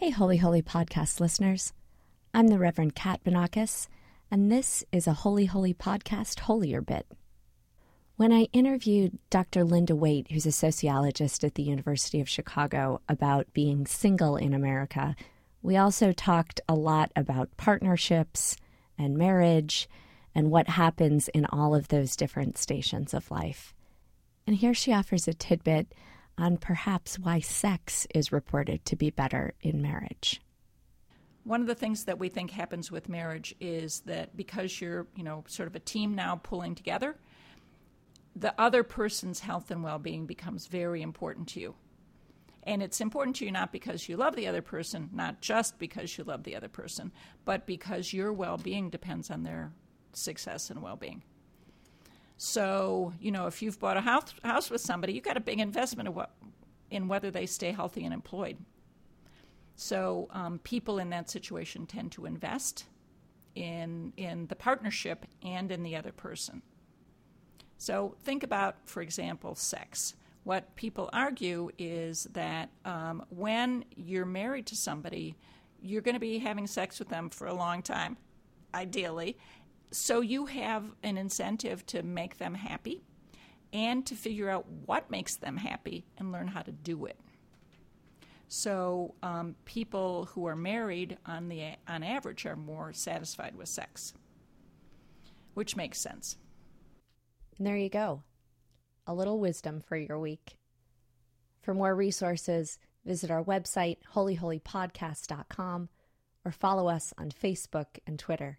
Hey, Holy Holy podcast listeners. I'm the Reverend Kat Banakis, and this is a Holy Holy podcast holier bit. When I interviewed Dr. Linda Waite, who's a sociologist at the University of Chicago, about being single in America, we also talked a lot about partnerships and marriage and what happens in all of those different stations of life. And here she offers a tidbit on perhaps why sex is reported to be better in marriage. One of the things that we think happens with marriage is that because you're, you know, sort of a team now pulling together, the other person's health and well-being becomes very important to you. And it's important to you not because you love the other person, not just because you love the other person, but because your well-being depends on their success and well-being. So, you know, if you've bought a house, house with somebody, you've got a big investment in, what, in whether they stay healthy and employed. So, um, people in that situation tend to invest in, in the partnership and in the other person. So, think about, for example, sex. What people argue is that um, when you're married to somebody, you're going to be having sex with them for a long time, ideally, so you have an incentive to make them happy and to figure out what makes them happy and learn how to do it. So um, people who are married on the on average are more satisfied with sex, which makes sense. And there you go. A little wisdom for your week. For more resources, visit our website, holyholypodcast.com, or follow us on Facebook and Twitter.